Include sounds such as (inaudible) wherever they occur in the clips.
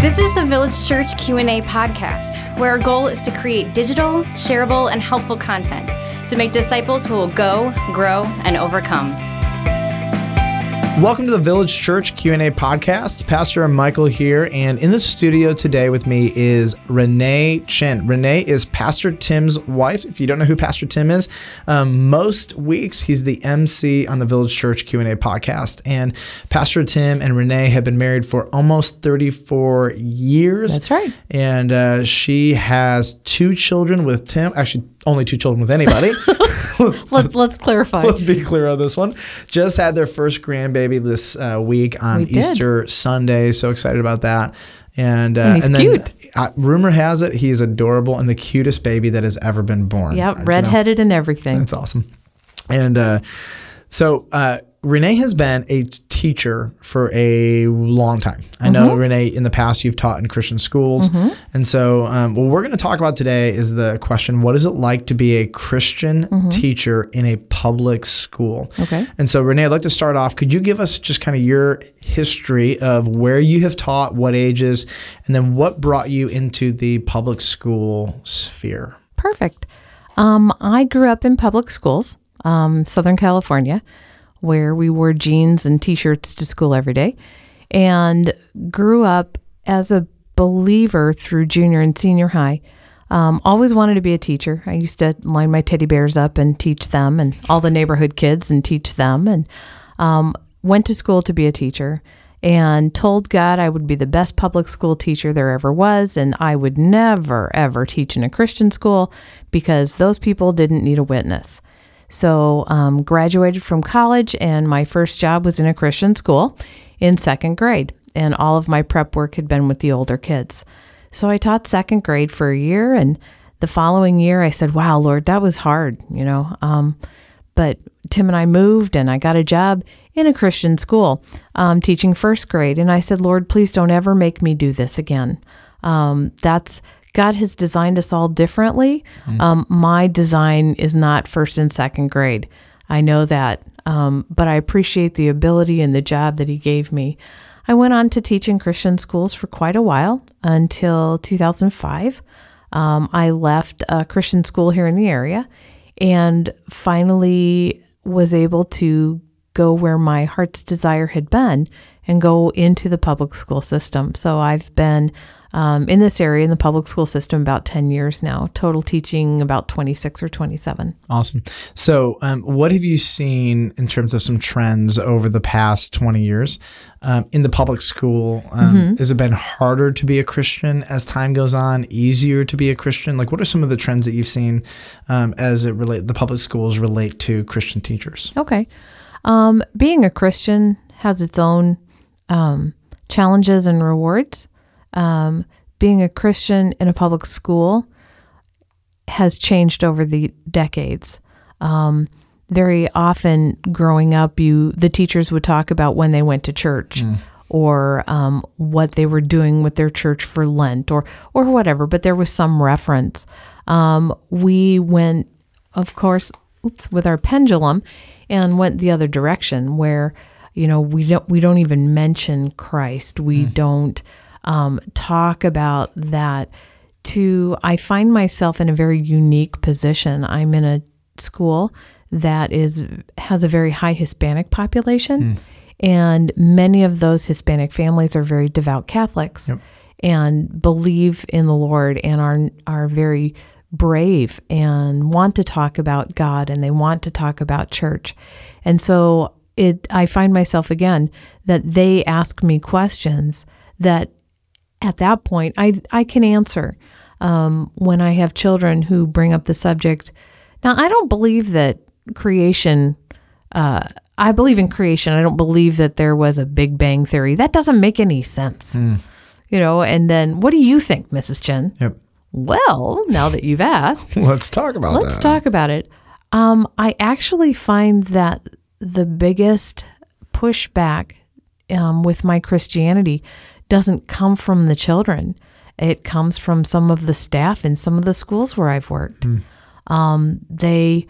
This is the Village Church Q&A podcast, where our goal is to create digital, shareable, and helpful content to make disciples who will go, grow, and overcome. Welcome to the Village Church Q&A podcast. Pastor Michael here, and in the studio today with me is Renee Chen. Renee is Pastor Tim's wife. If you don't know who Pastor Tim is, um, most weeks he's the MC on the Village Church Q&A podcast. And Pastor Tim and Renee have been married for almost 34 years. That's right. And uh, she has two children with Tim. Actually, only two children with anybody. (laughs) let's, (laughs) let's, let's clarify. Let's be clear on this one. Just had their first grandbaby this uh, week on We. Easter Sunday. So excited about that. And, uh, And he's then, cute. Uh, rumor has it he's adorable and the cutest baby that has ever been born. Yep, Uh, you know, redheaded and everything. that's awesome. And uh, so uh, Renee has been a teacher for a long time. I know Mm-hmm. Renee in the past you've taught in Christian schools, and so um, what we're going to talk about today is the question: What is it like to be a Christian teacher in a public school? Mm-hmm. Okay. And so Renee, I'd like to start off. Could you give us just kind of your history of where you have taught, what ages, and then what brought you into the public school sphere? Perfect. Um, I grew up in public schools, um, Southern California, where we wore jeans and t-shirts to school every day, and grew up as a believer through junior and senior high. Um, always wanted to be a teacher. I used to line my teddy bears up and teach them, and all the neighborhood kids and teach them, and um, went to school to be a teacher. And told God I would be the best public school teacher there ever was, and I would never, ever teach in a Christian school because those people didn't need a witness. So, um, graduated from college, and my first job was in a Christian school in second grade. And all of my prep work had been with the older kids. So, I taught second grade for a year. And the following year, I said, Wow, Lord, that was hard, you know. Um, but Tim and I moved, and I got a job in a Christian school um, teaching first grade. And I said, Lord, please don't ever make me do this again. Um, that's God has designed us all differently. Um, my design is not first and second grade. I know that, um, but I appreciate the ability and the job that He gave me. I went on to teach in Christian schools for quite a while until 2005. Um, I left a Christian school here in the area and finally was able to go where my heart's desire had been and go into the public school system. So I've been um, in this area in the public school system about 10 years now, total teaching about 26 or 27. Awesome. So, um, what have you seen in terms of some trends over the past 20 years um, in the public school? Um, Has it been harder to be a Christian as time goes on, easier to be a Christian? Like, what are some of the trends that you've seen um, as it relate the public schools relate to Christian teachers? Okay. Um, being a Christian has its own um, challenges and rewards. Um, being a Christian in a public school has changed over the decades. Um, very often, growing up, you the teachers would talk about when they went to church. Or um, what they were doing with their church for Lent, or or whatever. But there was some reference. Um, we went, of course, oops, with our pendulum, and went the other direction, where you know we don't we don't even mention Christ. We don't um, talk about that. To I find myself in a very unique position. I'm in a school that is has a very high Hispanic population, and many of those Hispanic families are very devout Catholics and believe in the Lord and are are very brave and want to talk about God and they want to talk about church. And so it I find myself again that they ask me questions that at that point I I can answer. Um, when I have children who bring up the subject. Now I don't believe that creation uh, I believe in creation. I don't believe that there was a Big Bang theory. That doesn't make any sense. You know, and then what do you think, Mrs. Chen? Yep. Well, now that you've asked, (laughs) Let's talk about it. let's that. talk about it. Um, I actually find that the biggest pushback um, with my Christianity doesn't come from the children. It comes from some of the staff in some of the schools where I've worked. Um, they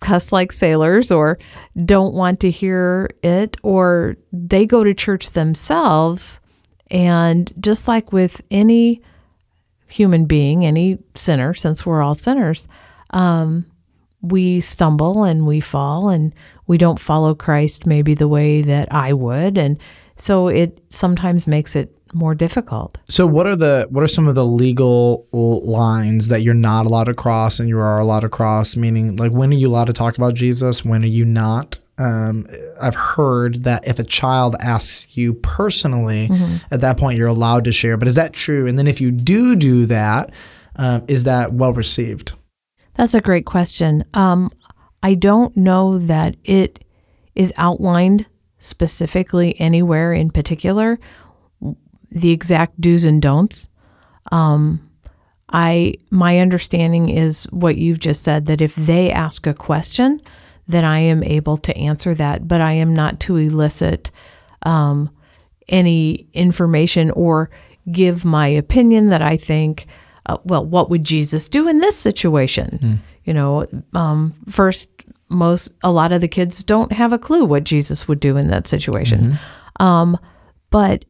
cuss like sailors or don't want to hear it, or they go to church themselves And just like with any human being, any sinner, since we're all sinners, um, we stumble and we fall and we don't follow Christ maybe the way that I would. And so it sometimes makes it more difficult. So what are the what are some of the legal lines that you're not allowed to cross and you are allowed to cross? Meaning, like when are you allowed to talk about Jesus? When are you not? Um, I've heard that if a child asks you personally, mm-hmm. at that point you're allowed to share. But is that true? And then if you do do that, um, is that well received? That's a great question. Um, I don't know that it is outlined specifically anywhere in particular the exact do's and don'ts. Um, I my understanding is what you've just said that if they ask a question, then I am able to answer that, but I am not to elicit um, any information or give my opinion that I think. Uh, well, what would Jesus do in this situation? Mm. You know, um, first, most a lot of the kids don't have a clue what Jesus would do in that situation. Mm-hmm. Um, but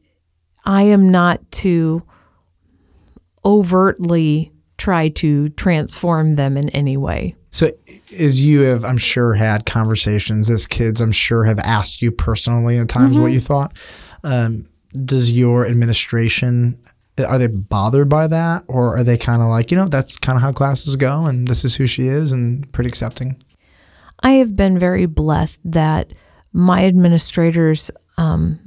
I am not to overtly try to transform them in any way. So, as you have, I'm sure, had conversations as kids, I'm sure have asked you personally at times mm-hmm. what you thought. Um, does your administration are they bothered by that, or are they kind of like, you know, that's kind of how classes go, and this is who she is, and pretty accepting? I have been very blessed that my administrators um,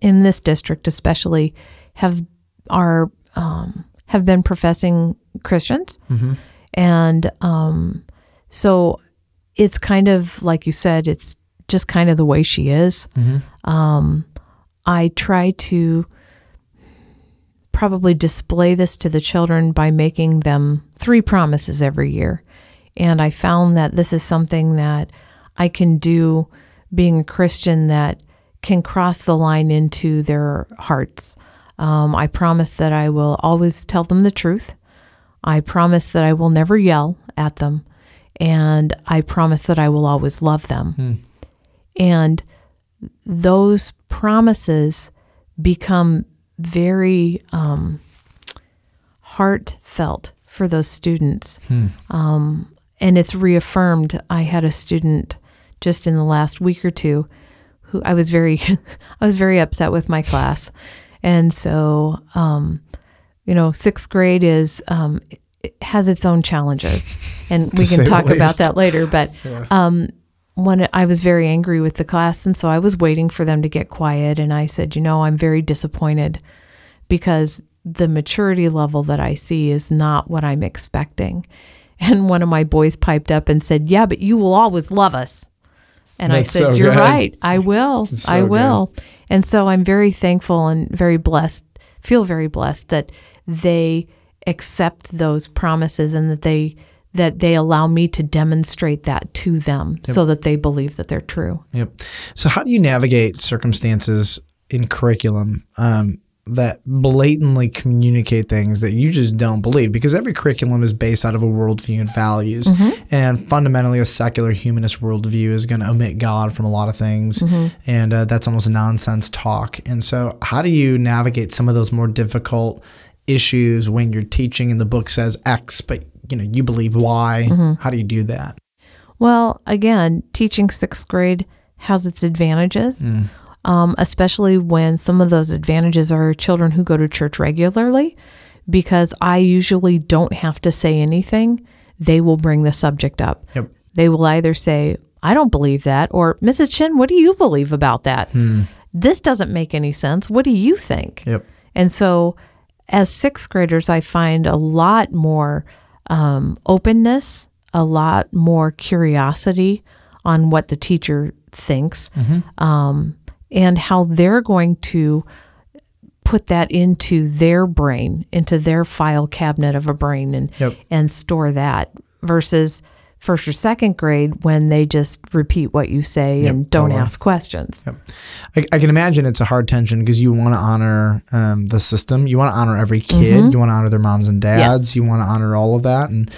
in this district especially have are um, have been professing Christians, mm-hmm. and um, so it's kind of like you said, it's just kind of the way she is. Mm-hmm. Um, I try to probably display this to the children by making them three promises every year, and I found that this is something that I can do being a Christian that can cross the line into their hearts. Um, I promise that I will always tell them the truth. I promise that I will never yell at them. And I promise that I will always love them. Hmm. And those promises become very um, heartfelt for those students. Hmm. Um, and it's reaffirmed. I had a student just in the last week or two who I was very (laughs) I was very upset with my class, and so um, you know sixth grade is um, it has its own challenges, and (laughs) we can talk about that later. But yeah. um, when I was very angry with the class, and so I was waiting for them to get quiet, and I said, you know, I'm very disappointed because the maturity level that I see is not what I'm expecting. (laughs) And one of my boys piped up and said, Yeah, but you will always love us. And That's I said, so You're good. right. I will. So I will. Good. And so I'm very thankful and very blessed, feel very blessed that they accept those promises and that they that they allow me to demonstrate that to them yep. so that they believe that they're true. Yep. So how do you navigate circumstances in curriculum um, that blatantly communicate things that you just don't believe because every curriculum is based out of a worldview and values. Mm-hmm. And fundamentally, a secular humanist worldview is going to omit God from a lot of things. Mm-hmm. And uh, that's almost nonsense talk. And so, how do you navigate some of those more difficult issues when you're teaching and the book says X, but you know you believe Y? Mm-hmm. How do you do that? Well, again, teaching sixth grade has its advantages. Mm um, especially when some of those advantages are children who go to church regularly, because I usually don't have to say anything. They will bring the subject up. Yep. They will either say, I don't believe that, or Mrs. Chen, what do you believe about that? Hmm. This doesn't make any sense. What do you think? Yep. And so, as sixth graders, I find a lot more um, openness, a lot more curiosity on what the teacher thinks. Mm-hmm. Um, and how they're going to put that into their brain, into their file cabinet of a brain and yep. and store that versus first or second grade when they just repeat what you say yep, and don't totally. ask questions. Yep. I, I, can imagine it's a hard tension because you want to honor um, the system. You want to honor every kid. Mm-hmm. You want to honor their moms and dads. Yes. You want to honor all of that. And,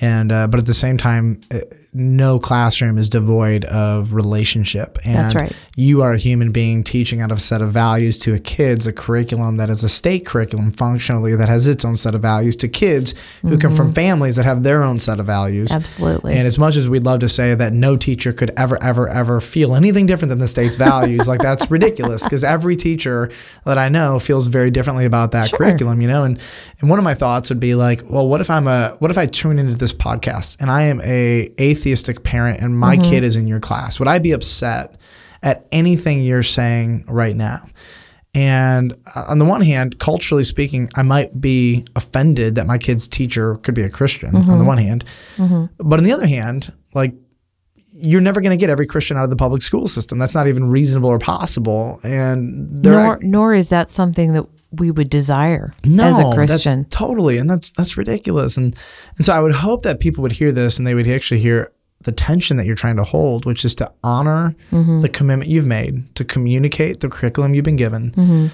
and, uh, but at the same time, uh, no classroom is devoid of relationship. And That's right. You are a human being teaching out of a set of values to a kids, a curriculum that is a state curriculum functionally that has its own set of values to kids who come from families that have their own set of values. Mm-hmm. Absolutely. And as much as we'd love to say that no teacher could ever, ever, ever feel anything different than the state's values, like that's (laughs) ridiculous because every teacher that I know feels very differently about that Sure. curriculum, you know? And, and one of my thoughts would be like, well, what if I'm a, what if I tune into this podcast and I am a atheistic parent and my Mm-hmm. kid is in your class? Would I be upset at anything you're saying right now? And uh, on the one hand, culturally speaking, I might be offended that my kid's teacher could be a Christian on the one hand. But on the other hand, like you're never going to get every Christian out of the public school system. That's not even reasonable or possible. And there nor, nor is that something that we would desire no, as a Christian. That's totally, and that's that's ridiculous. And and so I would hope that people would hear this and they would actually hear the tension that you're trying to hold, which is to honor Mm-hmm. the commitment you've made to communicate the curriculum you've been given, Mm-hmm.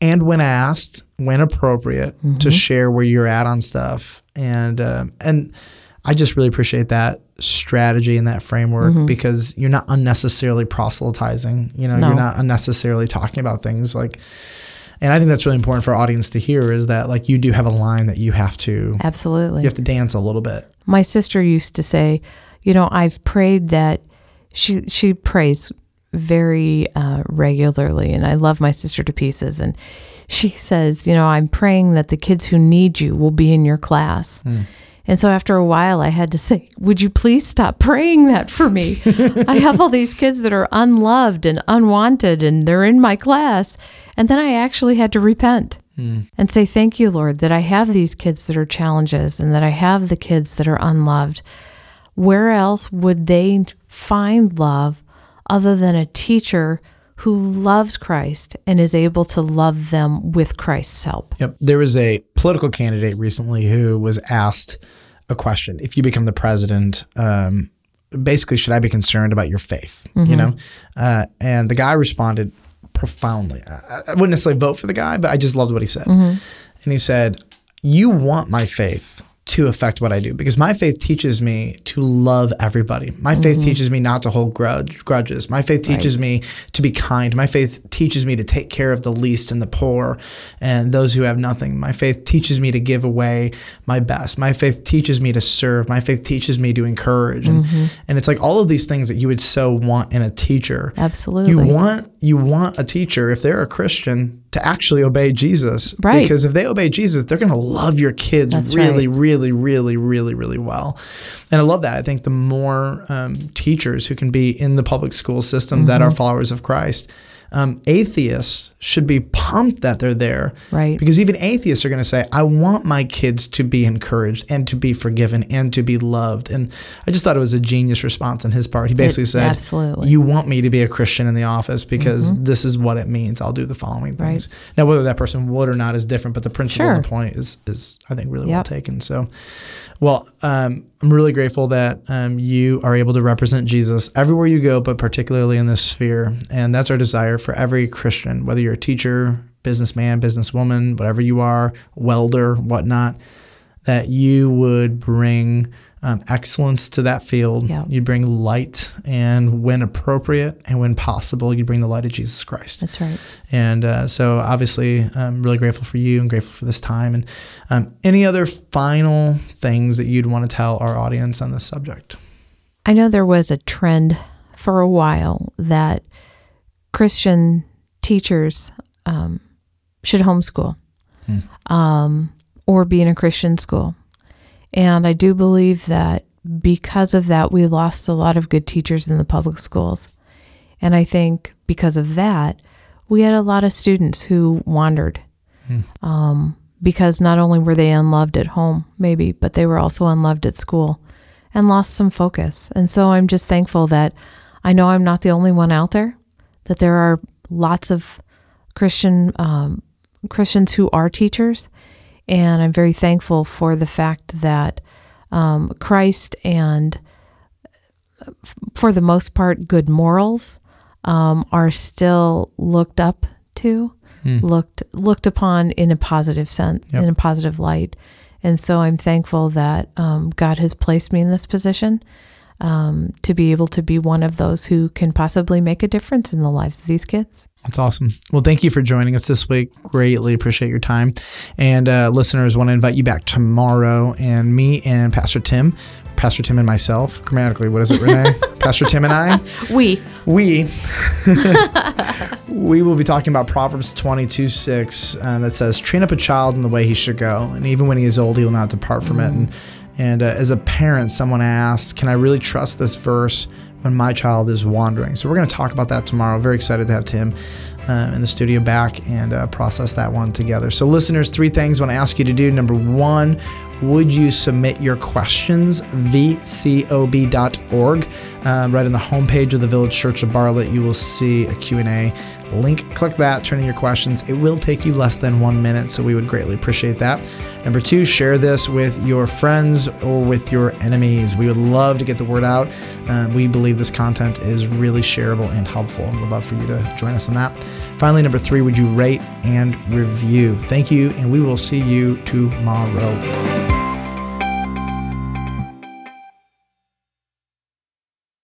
and when asked, when appropriate, to share where you're at on stuff. And um, and I just really appreciate that strategy and that framework because you're not unnecessarily proselytizing. You know, Mm-hmm. No. you're not unnecessarily talking about things like. And I think that's really important for our audience to hear is that like you do have a line that you have to Absolutely. you have to dance a little bit. my sister used to say, you know, I've prayed that she she prays very uh, regularly, and I love my sister to pieces. And she says, you know, I'm praying that the kids who need you will be in your class. Hmm. And so after a while, I had to say, Would you please stop praying that for me? (laughs) I have all these kids that are unloved and unwanted, and they're in my class. And then I actually had to repent hmm. and say, Thank you, Lord, that I have these kids that are challenges and that I have the kids that are unloved. Where else would they find love other than a teacher who loves Christ and is able to love them with Christ's help? Yep. There was a political candidate recently who was asked a question: If you become the president, um, basically, should I be concerned about your faith? You know, uh, and the guy responded profoundly. I, I wouldn't necessarily vote for the guy, but I just loved what he said. And he said, "You want my faith." To affect what I do, because my faith teaches me to love everybody. My faith mm-hmm. teaches me not to hold grudge, grudges. My faith teaches me to be kind. My faith teaches me to take care of the least and the poor and those who have nothing. My faith teaches me to give away my best. My faith teaches me to serve. My faith teaches me to encourage. And, mm-hmm. and it's like all of these things that you would so want in a teacher. Absolutely. You want you want a teacher if they're a Christian to actually obey Jesus. Right. Because if they obey Jesus, they're going to love your kids That's really, right. really, really, really, really well. And I love that. I think the more um, teachers who can be in the public school system that Mm-hmm. are followers of Christ, um, atheists should be pumped that they're there. Right. Because even atheists are going to say, I want my kids to be encouraged and to be forgiven and to be loved. And I just thought it was a genius response on his part. He basically said, absolutely. You want me to be a Christian in the office because this is what it means. I'll do the following things. Now, whether that person would or not is different, but the principle and the point is, is I think, really well taken. So, well, um, I'm really grateful that um, you are able to represent Jesus everywhere you go, but particularly in this sphere. And that's our desire for every Christian, whether you're a teacher, businessman, businesswoman, whatever you are, welder, whatnot, that you would bring um, excellence to that field. Yeah. You'd bring light, and when appropriate and when possible, you'd bring the light of Jesus Christ. That's right. And uh, so, obviously, I'm really grateful for you and grateful for this time. And um, any other final things that you'd want to tell our audience on this subject? I know there was a trend for a while that Christian teachers um, should homeschool um, or be in a Christian school. And I do believe that because of that, we lost a lot of good teachers in the public schools. And I think because of that, we had a lot of students who wandered um, because not only were they unloved at home, maybe, but they were also unloved at school and lost some focus. And so I'm just thankful that I know I'm not the only one out there, that there are lots of Christian um, Christians who are teachers, and I'm very thankful for the fact that um, Christ and, for the most part, good morals um, are still looked up to, looked looked upon in a positive sense, Yep. in a positive light. And so I'm thankful that um, God has placed me in this position. Um, to be able to be one of those who can possibly make a difference in the lives of these kids. That's awesome. Well, thank you for joining us this week. Greatly appreciate your time. And uh, listeners, want to invite you back tomorrow. And me and Pastor Tim, Pastor Tim and myself, grammatically, what is it, Renee? (laughs) Pastor Tim and I, We. we, (laughs) we will be talking about Proverbs 22 6 uh, that says, Train up a child in the way he should go. And even when he is old, he will not depart from it. And, and uh, as a parent, someone asked, Can I really trust this verse? when my child is wandering. So we're going to talk about that tomorrow. Very excited to have Tim uh, in the studio back and uh, process that one together. So, listeners, three things I want to ask you to do. Number one, would you submit your questions? Vcob.org um, right on the homepage of the village church of bartlett you will see a q&a link. Click that turn in your questions. It will take you less than one minute so we would greatly appreciate that. Number two share this with your friends or with your enemies. We would love to get the word out. Uh, we believe this content is really shareable and helpful and we'd love for you to join us in that finally number three would you rate and review? Thank you and we will see you tomorrow